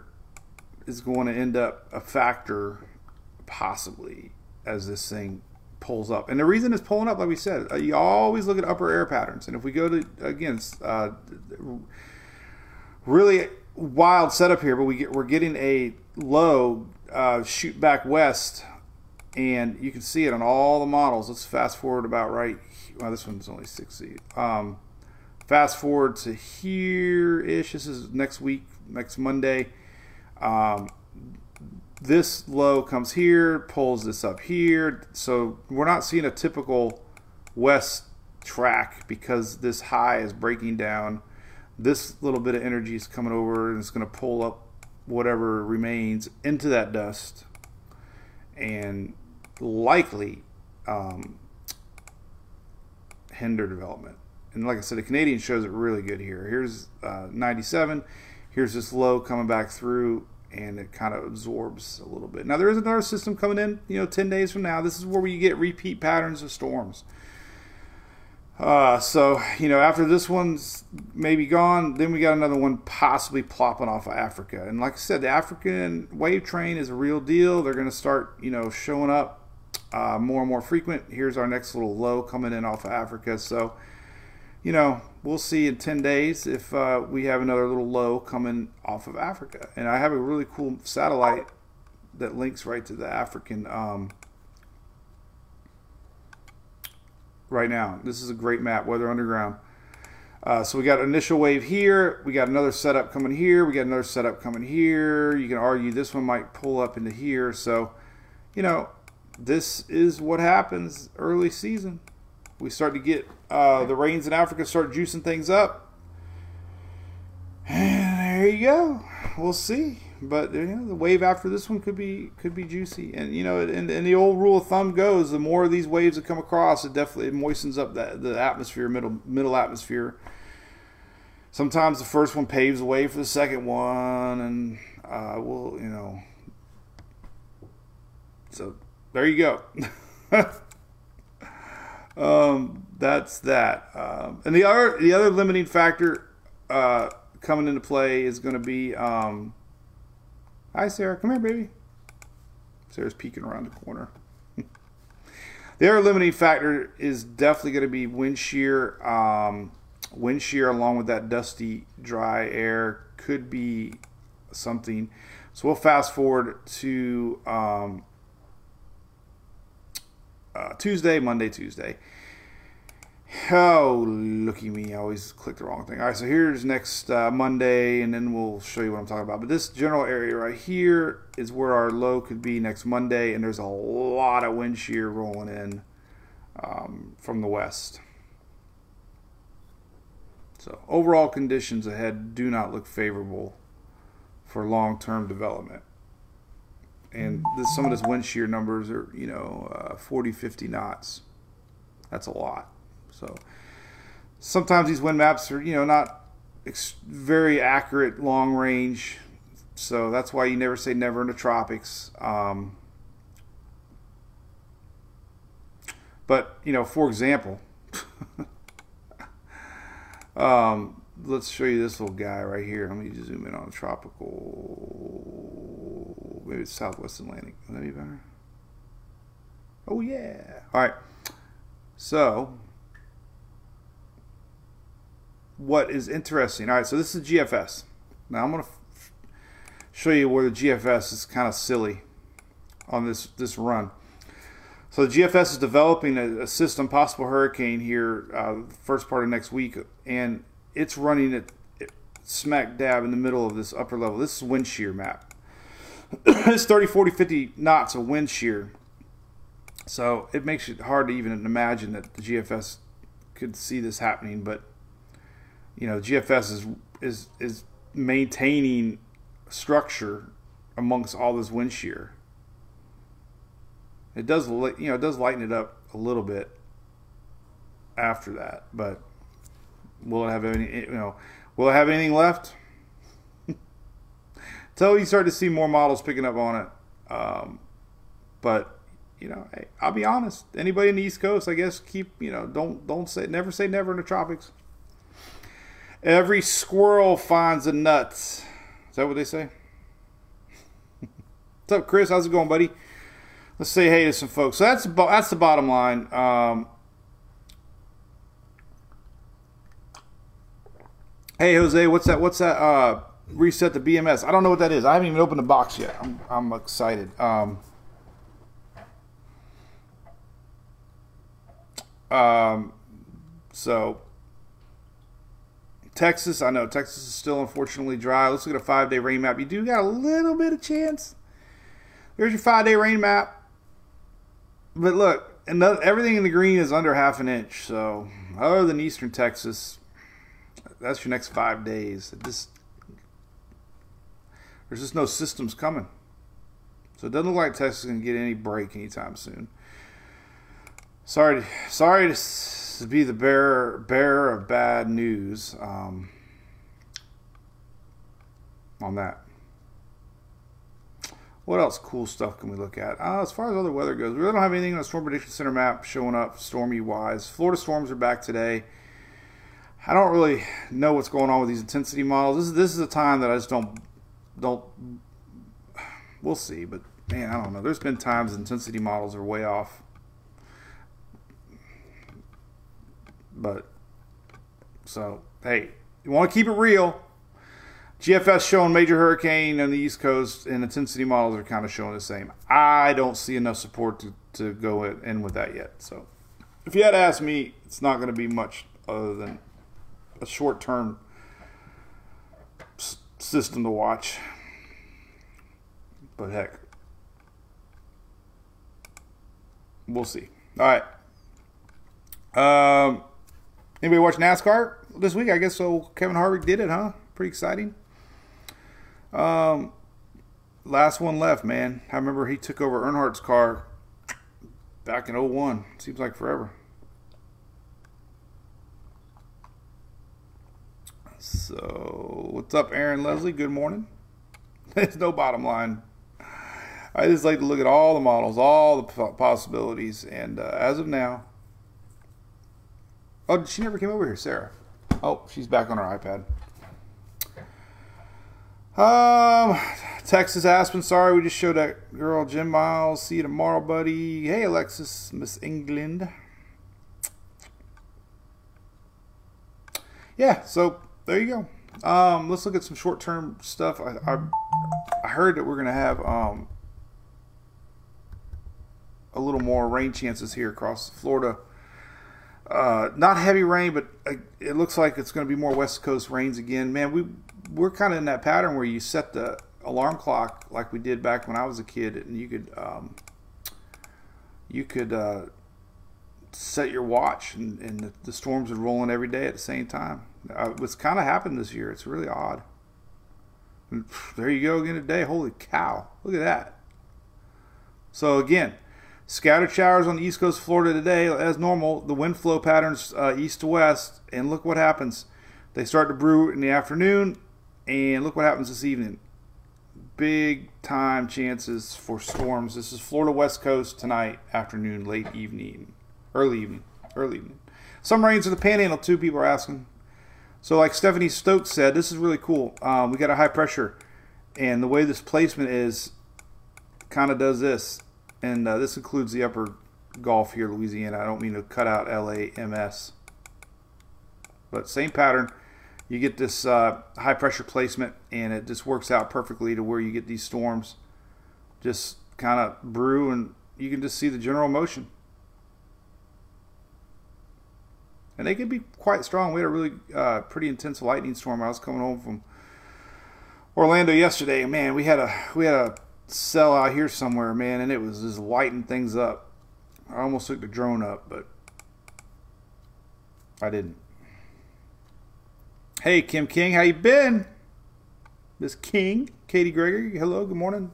is going to end up a factor possibly as this thing pulls up. And the reason it's pulling up, like we said, uh, you always look at upper air patterns. And if we go to, again, uh, really wild setup here, but we get, we're getting a low uh, shoot back west and you can see it on all the models. Let's fast forward about right. Well, this one's only 60. Um, fast forward to here ish. This is next week, next Monday. Um, this low comes here, pulls this up here. So we're not seeing a typical west track because this high is breaking down. This little bit of energy is coming over and it's going to pull up whatever remains into that dust and likely um, hinder development. And like I said, the Canadian shows it really good here. Here's uh, 97. Here's this low coming back through, and it kind of absorbs a little bit. Now there is another system coming in. You know, 10 days from now. This is where we get repeat patterns of storms. Uh, so you know, after this one's maybe gone, then we got another one possibly plopping off of Africa. And like I said, the African wave train is a real deal. They're going to start, you know, showing up uh, more and more frequent. Here's our next little low coming in off of Africa. So, you know, we'll see in 10 days if uh, we have another little low coming off of Africa. And I have a really cool satellite that links right to the African. Um, right now, this is a great map, Weather Underground. Uh, so we got initial wave here. We got another setup coming here. We got another setup coming here. You can argue this one might pull up into here. So, you know, this is what happens early season. We start to get uh, the rains in Africa start juicing things up. And there you go. We'll see. But you know, the wave after this one could be could be juicy. And you know, and, and the old rule of thumb goes: the more of these waves that come across, it definitely it moistens up the, the atmosphere, middle middle atmosphere. Sometimes the first one paves the way for the second one, and uh, we'll you know. So there you go. um, that's that. Um, and the other the other limiting factor uh, coming into play is going to be. Um, Hi, Sarah. Come here, baby. Sarah's peeking around the corner. the other limiting factor is definitely going to be wind shear. Um, wind shear, along with that dusty, dry air, could be something. So we'll fast forward to um, uh, Tuesday, Monday, Tuesday. Oh, looky me. I always click the wrong thing. All right, so here's next uh, Monday, and then we'll show you what I'm talking about. But this general area right here is where our low could be next Monday, and there's a lot of wind shear rolling in um, from the west. So overall conditions ahead do not look favorable for long-term development and this, some of this wind shear numbers are you know uh, 40 50 knots that's a lot so sometimes these wind maps are you know not ex- very accurate long range so that's why you never say never in the tropics um, but you know for example um, let's show you this little guy right here let me zoom in on tropical maybe it's Southwest Atlantic. Would that be better? Oh yeah. All right. So what is interesting? All right. So this is GFS. Now I'm gonna f- show you where the GFS is kind of silly on this this run. So the GFS is developing a, a system, possible hurricane here, uh, first part of next week, and it's running at smack dab in the middle of this upper level. This is wind shear map. it's 30, 40, 50 knots of wind shear. So it makes it hard to even imagine that the GFS could see this happening. But you know, GFS is is is maintaining structure amongst all this wind shear. It does, you know, it does lighten it up a little bit after that, but will it have any, you know, will it have anything left? Until you start to see more models picking up on it. Um, but you know, hey, I'll be honest. Anybody in the East Coast, I guess, keep you know, don't don't say never say never in the tropics. Every squirrel finds a nut. Is that what they say? What's up, Chris? How's it going, buddy? Let's say hey to some folks. So that's that's the bottom line. Um, hey, Jose, what's that? What's that? Uh, reset the BMS. I don't know what that is. I haven't even opened the box yet. I'm I'm excited. Um, um, so Texas, I know Texas is still unfortunately dry. Let's look at a five day rain map. You do got a little bit of chance. There's your five day rain map. But look, everything in the green is under half an inch. So, other than eastern Texas, that's your next five days. It just, there's just no systems coming. So it doesn't look like Texas is going to get any break anytime soon. Sorry, sorry to to be the bearer bearer of bad news um, on that. What else cool stuff can we look at? Uh, as far as other weather goes, we really don't have anything on the Storm Prediction Center map showing up stormy wise. Florida storms are back today. I don't really know what's going on with these intensity models. This is this is a time that I just don't don't. We'll see, but man, I don't know. There's been times intensity models are way off. But so hey, you want to keep it real. GFS showing major hurricane on the East Coast, and intensity models are kind of showing the same. I don't see enough support to, to go in with that yet. So, if you had to ask me, it's not going to be much other than a short term system to watch. But heck, we'll see. All right. Um, Anybody watch NASCAR this week? I guess so. Kevin Harvick did it, huh? Pretty exciting. Um, last one left, man. I remember he took over Earnhardt's car back in 01. Seems like forever. So, what's up, Aaron Leslie? Good morning. There's no bottom line. I just like to look at all the models, all the possibilities, and uh, as of now, Oh, she never came over here, Sarah. Oh, she's back on her iPad. Um, Texas Aspen. Sorry, we just showed that girl Jim Miles. See you tomorrow, buddy. Hey, Alexis, Miss England. Yeah, so there you go. Um, let's look at some short-term stuff. I, I, I heard that we're gonna have um a little more rain chances here across Florida uh, not heavy rain, but uh, it looks like it's going to be more West Coast rains again. Man, we we're kind of in that pattern where you set the alarm clock like we did back when I was a kid, and you could um, you could uh, set your watch, and, and the, the, storms would roll in every day at the same time. Uh, what's kind of happened this year? It's really odd. And there you go again today. Holy cow! Look at that. So again Scattered showers on the east coast of Florida today, as normal. The wind flow patterns uh, east to west, and look what happens. They start to brew in the afternoon, and look what happens this evening. Big time chances for storms. This is Florida west coast tonight, afternoon, late evening, early evening, early evening. Some rains in the panhandle too. People are asking. So, like Stephanie Stokes said, this is really cool. Um, we got a high pressure, and the way this placement is, kind of does this and uh, this includes the upper Gulf here, Louisiana. I don't mean to cut out LAMS, but same pattern. You get this uh, high pressure placement, and it just works out perfectly to where you get these storms just kind of brew, and you can just see the general motion. and they can be quite strong. We had a really uh, pretty intense lightning storm. I was coming home from Orlando yesterday, man, we had a we had a cell out here somewhere, man, and it was just lighting things up. I almost took the drone up, but I didn't. Hey, Kim King, how you been? Miss King, Katie Gregory, hello, good morning.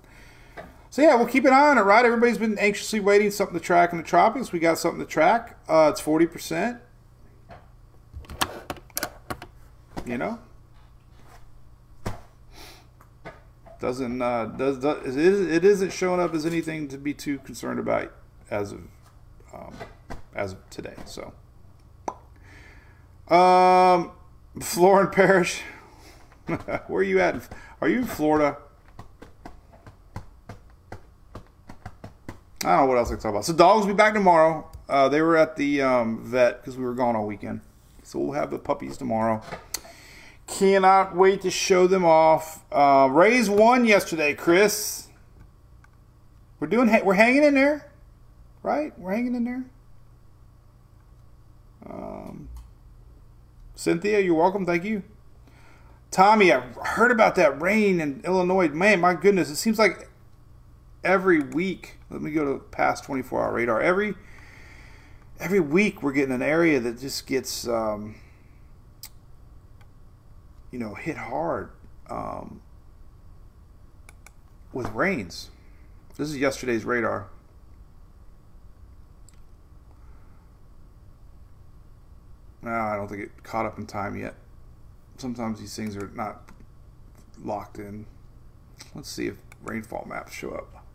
So yeah, we'll keep an eye on it, right? Everybody's been anxiously waiting something to track in the tropics. We got something to track. Uh, it's forty percent. You know, doesn't uh, does, does it, is, it isn't showing up as anything to be too concerned about as of um, as of today. So, um, Florin Parish, where are you at? Are you in Florida? I don't know what else I can talk about. So dogs will be back tomorrow. Uh, they were at the um, vet because we were gone all weekend. So we'll have the puppies tomorrow. Cannot wait to show them off. Uh, Rays won yesterday, Chris. We're doing. We're hanging in there, right? We're hanging in there. Um, Cynthia, you're welcome. Thank you. Tommy, I heard about that rain in Illinois. Man, my goodness, it seems like every week. Let me go to past 24 hour radar. Every every week we're getting an area that just gets um, you know hit hard um, with rains. This is yesterday's radar. No, I don't think it caught up in time yet. Sometimes these things are not locked in. Let's see if rainfall maps show up.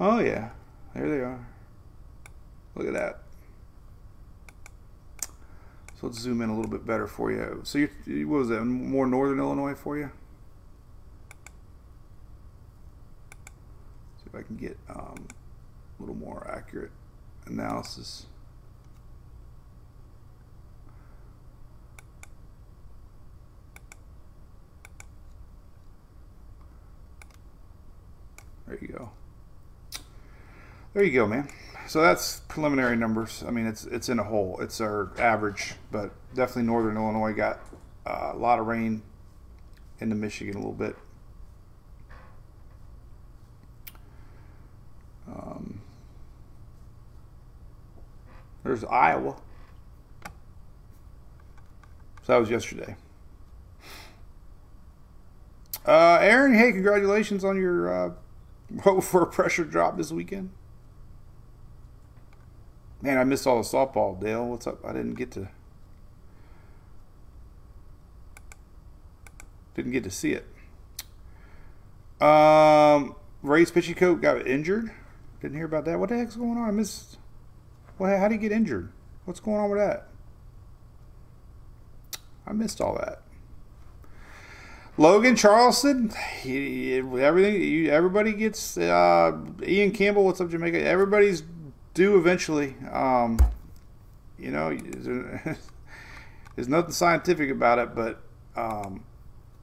Oh yeah, there they are. Look at that. So let's zoom in a little bit better for you. So you what was that? More northern Illinois for you? See if I can get um, a little more accurate analysis. There you go. There you go, man. So that's preliminary numbers. I mean, it's it's in a hole. It's our average, but definitely northern Illinois got uh, a lot of rain into Michigan a little bit. Um, there's Iowa. So that was yesterday. Uh, Aaron, hey, congratulations on your uh, for a pressure drop this weekend. Man, I missed all the softball, Dale. What's up? I didn't get to didn't get to see it. Um, Ray's pitching coach got injured. Didn't hear about that. What the heck's going on? I missed. What? How did he get injured? What's going on with that? I missed all that. Logan Charleston, he, everything. You, Everybody gets. Uh, Ian Campbell, what's up, Jamaica? Everybody's do eventually. Um, you know, there's nothing scientific about it, but um,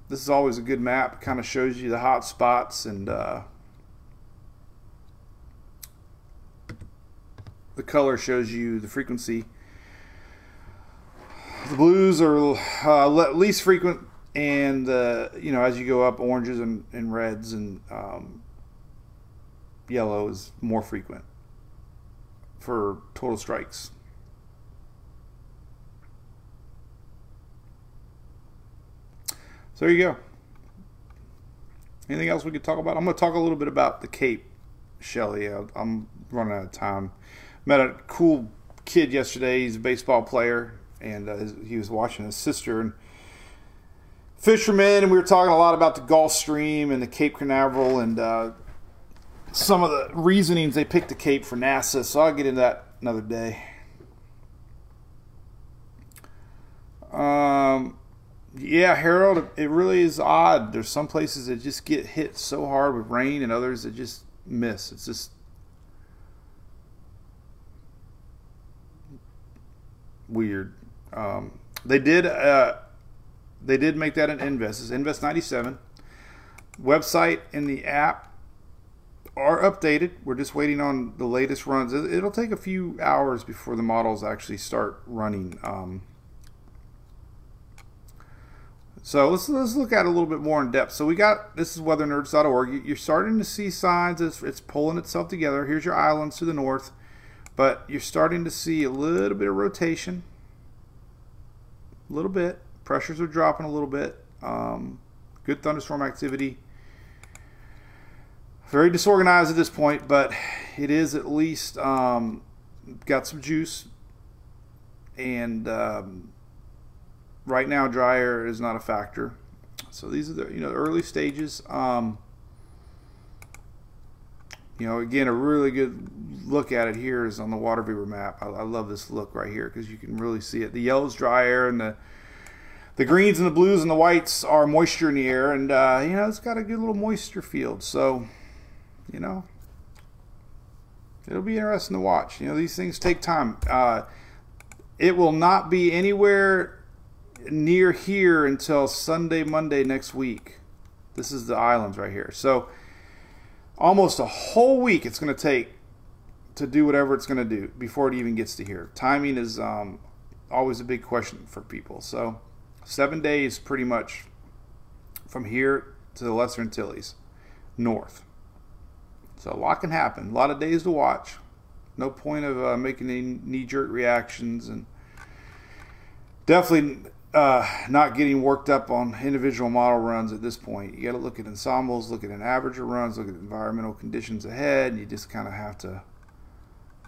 this is always a good map. It kind of shows you the hot spots and uh, the color shows you the frequency. The blues are uh, least frequent, and uh, you know as you go up, oranges and, and reds and um, yellow is more frequent for total strikes. So there you go. Anything else we could talk about? I'm going to talk a little bit about the Cape, Shelly. I'm running out of time. Met a cool kid yesterday. He's a baseball player, and uh, he was watching his sister and fishermen, and we were talking a lot about the Gulf Stream and the Cape Canaveral and uh, some of the reasonings they picked the Cape for NASA, so I'll get into that another day. Um, yeah, Harold, it really is odd. There's some places that just get hit so hard with rain, and others that just miss. It's just weird. Um, they did. Uh, they did make that an Invest. It's Invest 97 website in the app are updated. We're just waiting on the latest runs. It- It'll take a few hours before the models actually start running. Um, so let's let's look at it a little bit more in depth. So we got this is weathernerds.org. You- You're starting to see signs it's, it's pulling itself together. Here's your islands to the north, but you're starting to see a little bit of rotation. A little bit. Pressures are dropping a little bit. Um, good thunderstorm activity. Very disorganized at this point, but it is at least um, got some juice. And um, right now, dry air is not a factor. So these are the you know the early stages. Um, you know, again, a really good look at it here is on the water vapor map. I, I love this look right here because you can really see it. The yellow's dry air, and the the greens and the blues and the whites are moisture in the air, and uh, you know it's got a good little moisture field. So, you know, it'll be interesting to watch. You know, these things take time. Uh, it will not be anywhere near here until Sunday, Monday next week. This is the islands right here. So, almost a whole week it's going to take to do whatever it's going to do before it even gets to here. Timing is um, always a big question for people. So, seven days pretty much from here to the Lesser Antilles, north. So, a lot can happen. A lot of days to watch. No point of uh, making any knee jerk reactions and definitely uh, not getting worked up on individual model runs at this point. You got to look at ensembles, look at an average of runs, look at environmental conditions ahead, and you just kind of have to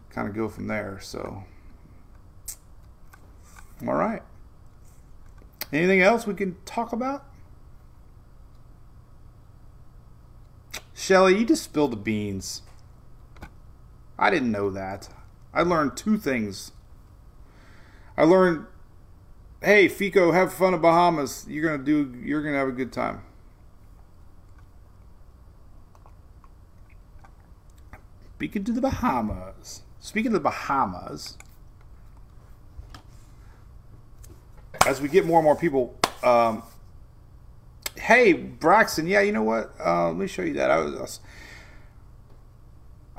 kind of go from there. So, all right. Anything else we can talk about? Shelly, you just spilled the beans. I didn't know that. I learned two things. I learned hey fico have fun in bahamas you're gonna do you're gonna have a good time speaking to the bahamas speaking of the bahamas as we get more and more people um, hey braxton yeah you know what uh, let me show you that i was, I was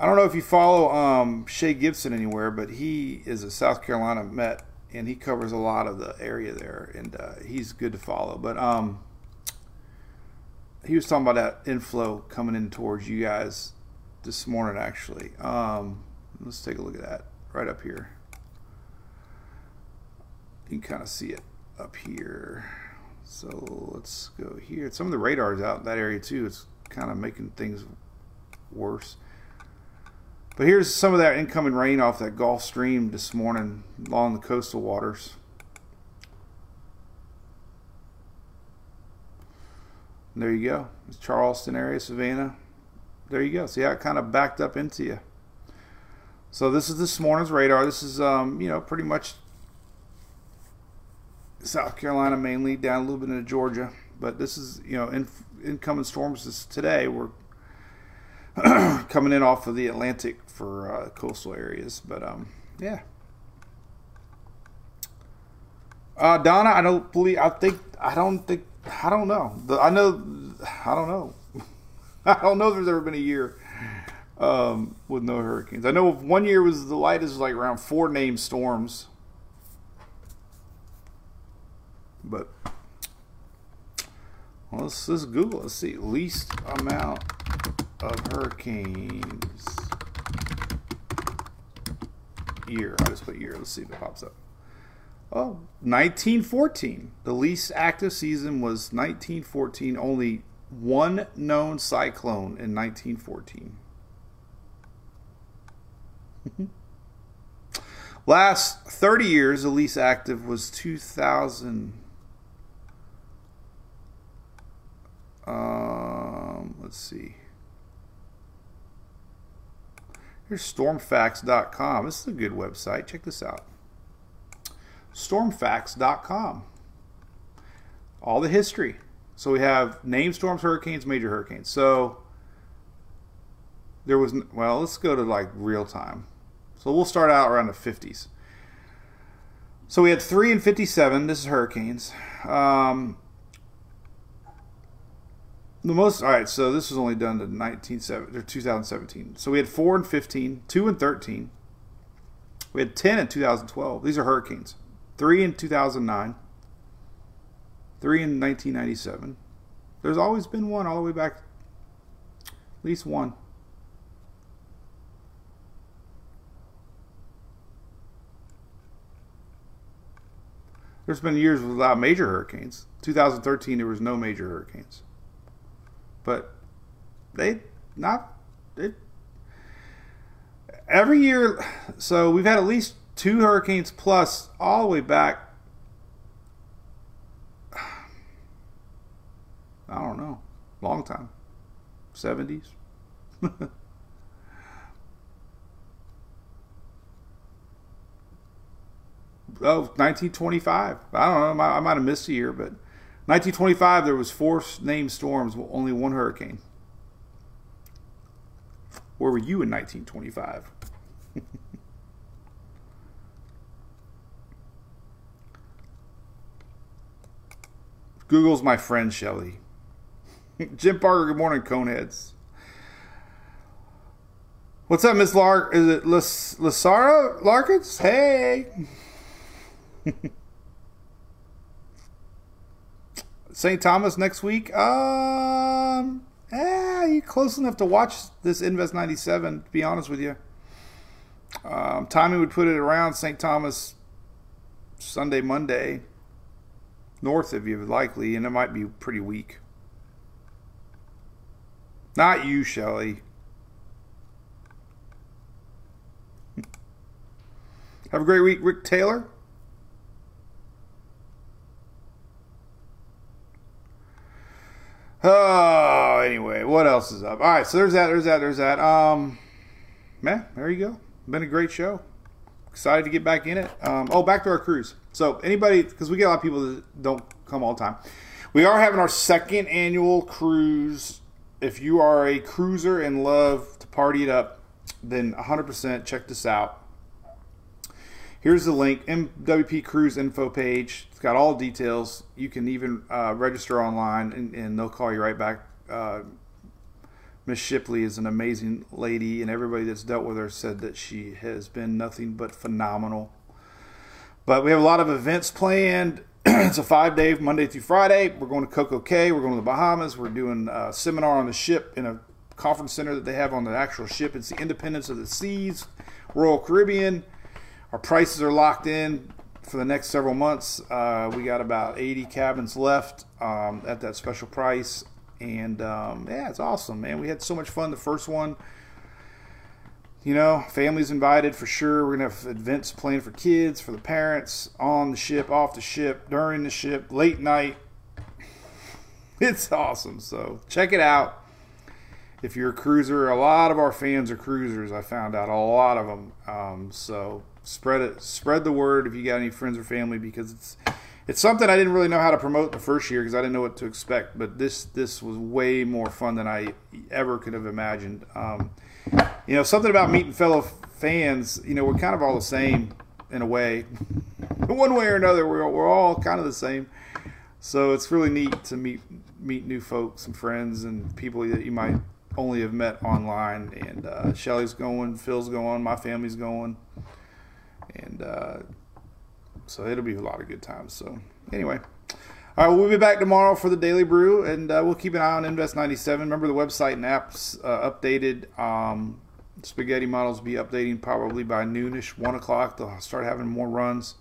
I don't know if you follow um, Shea Gibson anywhere, but he is a South Carolina Met and he covers a lot of the area there, and uh, he's good to follow. But um, he was talking about that inflow coming in towards you guys this morning, actually. Um, let's take a look at that right up here. You can kind of see it up here. So let's go here. Some of the radars out in that area too. It's kind of making things worse. But here's some of that incoming rain off that Gulf Stream this morning along the coastal waters. And there you go. It's Charleston area, Savannah. There you go. See how it kind of backed up into you. So this is this morning's radar. This is um, you know, pretty much South Carolina mainly, down a little bit into Georgia. But this is, you know, in, incoming storms this today. We're coming in off of the Atlantic for uh, coastal areas. But um, yeah. Uh, Donna, I don't believe. I think. I don't think. I don't know. The, I know. I don't know. I don't know if there's ever been a year um, with no hurricanes. I know one year was the lightest, like around four named storms. But let's, let's Google. Let's see. Least amount of hurricanes year. I just put year. Let's see if it pops up. Oh, 1914. The least active season was 1914. Only one known cyclone in 1914. Last 30 years, the least active was 2000. Um, let's see. Here's stormfax.com. This is a good website. Check this out. Stormfax.com. All the history. So we have named storms, hurricanes, major hurricanes. So there was, well, let's go to like real time. So we'll start out around the 50s. So we had 3 and 57. This is hurricanes. Um, The most all right. So this was only done to 1970 or 2017. So we had four and 15, two and 13. We had 10 in 2012. These are hurricanes. Three in 2009. Three in 1997. There's always been one all the way back. At least one. There's been years without major hurricanes. 2013, there was no major hurricanes. But they not it every year. So we've had at least two hurricanes plus all the way back. I don't know, long time, 70s. oh, 1925. I don't know. I might have missed a year, but 1925 there was four named storms, only one hurricane. Where were you in 1925? Google's my friend, Shelly. Jim Parker, good morning, Coneheads. What's up, Miss Lark? Is it Lasara Larkins? Hey. St. Thomas next week. Um, eh, you close enough to watch this Invest 97, to be honest with you. Um, Tommy would put it around St. Thomas Sunday, Monday, north of you, likely, and it might be pretty weak. Not you, Shelley. Have a great week, Rick Taylor. Oh, anyway, what else is up? All right, so there's that, there's that, there's that. Um, man, there you go. Been a great show. Excited to get back in it. Um, oh, back to our cruise. So anybody, because we get a lot of people that don't come all the time. We are having our second annual cruise. If you are a cruiser and love to party it up, then 100% check this out. Here's the link, MWP Cruise info page. It's got all details. You can even uh, register online, and, and, they'll call you right back. Uh, Miss Shipley is an amazing lady, and everybody that's dealt with her said that she has been nothing but phenomenal. But we have a lot of events planned. it's a five day, Monday through Friday. We're going to Coco Cay. We're going to the Bahamas. We're doing a seminar on the ship in a conference center that they have on the actual ship. It's the Independence of the Seas, Royal Caribbean. Our prices are locked in for the next several months. Uh, we got about 80 cabins left um, at that special price. And um, yeah, it's awesome, man. We had so much fun the first one. You know, families invited for sure. We're going to have events planned for kids, for the parents, on the ship, off the ship, during the ship, late night. It's awesome. So check it out. If you're a cruiser, a lot of our fans are cruisers. I found out a lot of them. Um, so spread it, spread the word if you got any friends or family because it's it's something I didn't really know how to promote the first year because I didn't know what to expect. But this this was way more fun than I ever could have imagined. Um, you know, something about meeting fellow fans. You know, we're kind of all the same in a way, one way or another. We're we're all kind of the same. So it's really neat to meet meet new folks and friends and people that you might only have met online. And uh, Shelly's going, Phil's going, my family's going and uh, so it'll be a lot of good times. So anyway. All right, we'll be back tomorrow for the Daily Brew, and uh, we'll keep an eye on Invest 97. Remember, the website and apps uh, updated. Um, spaghetti models be updating probably by noonish, 1 o'clock. They'll start having more runs.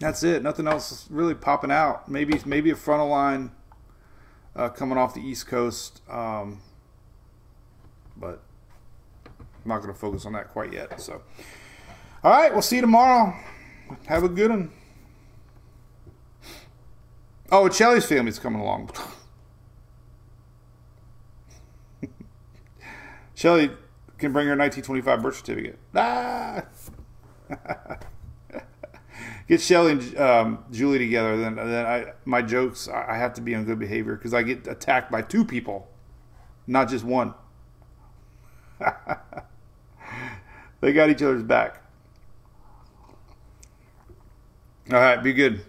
That's it. Nothing else really popping out. Maybe maybe a frontal line uh, coming off the East Coast, um, but I'm not going to focus on that quite yet. So. All right, we'll see you tomorrow. Have a good one. Oh, Shelly's family's coming along. Shelly can bring her 1925 birth certificate. Ah! get Shelly and um, Julie together, then then I my jokes I have to be on good behavior because I get attacked by two people, not just one. they got each other's back. All right, be good.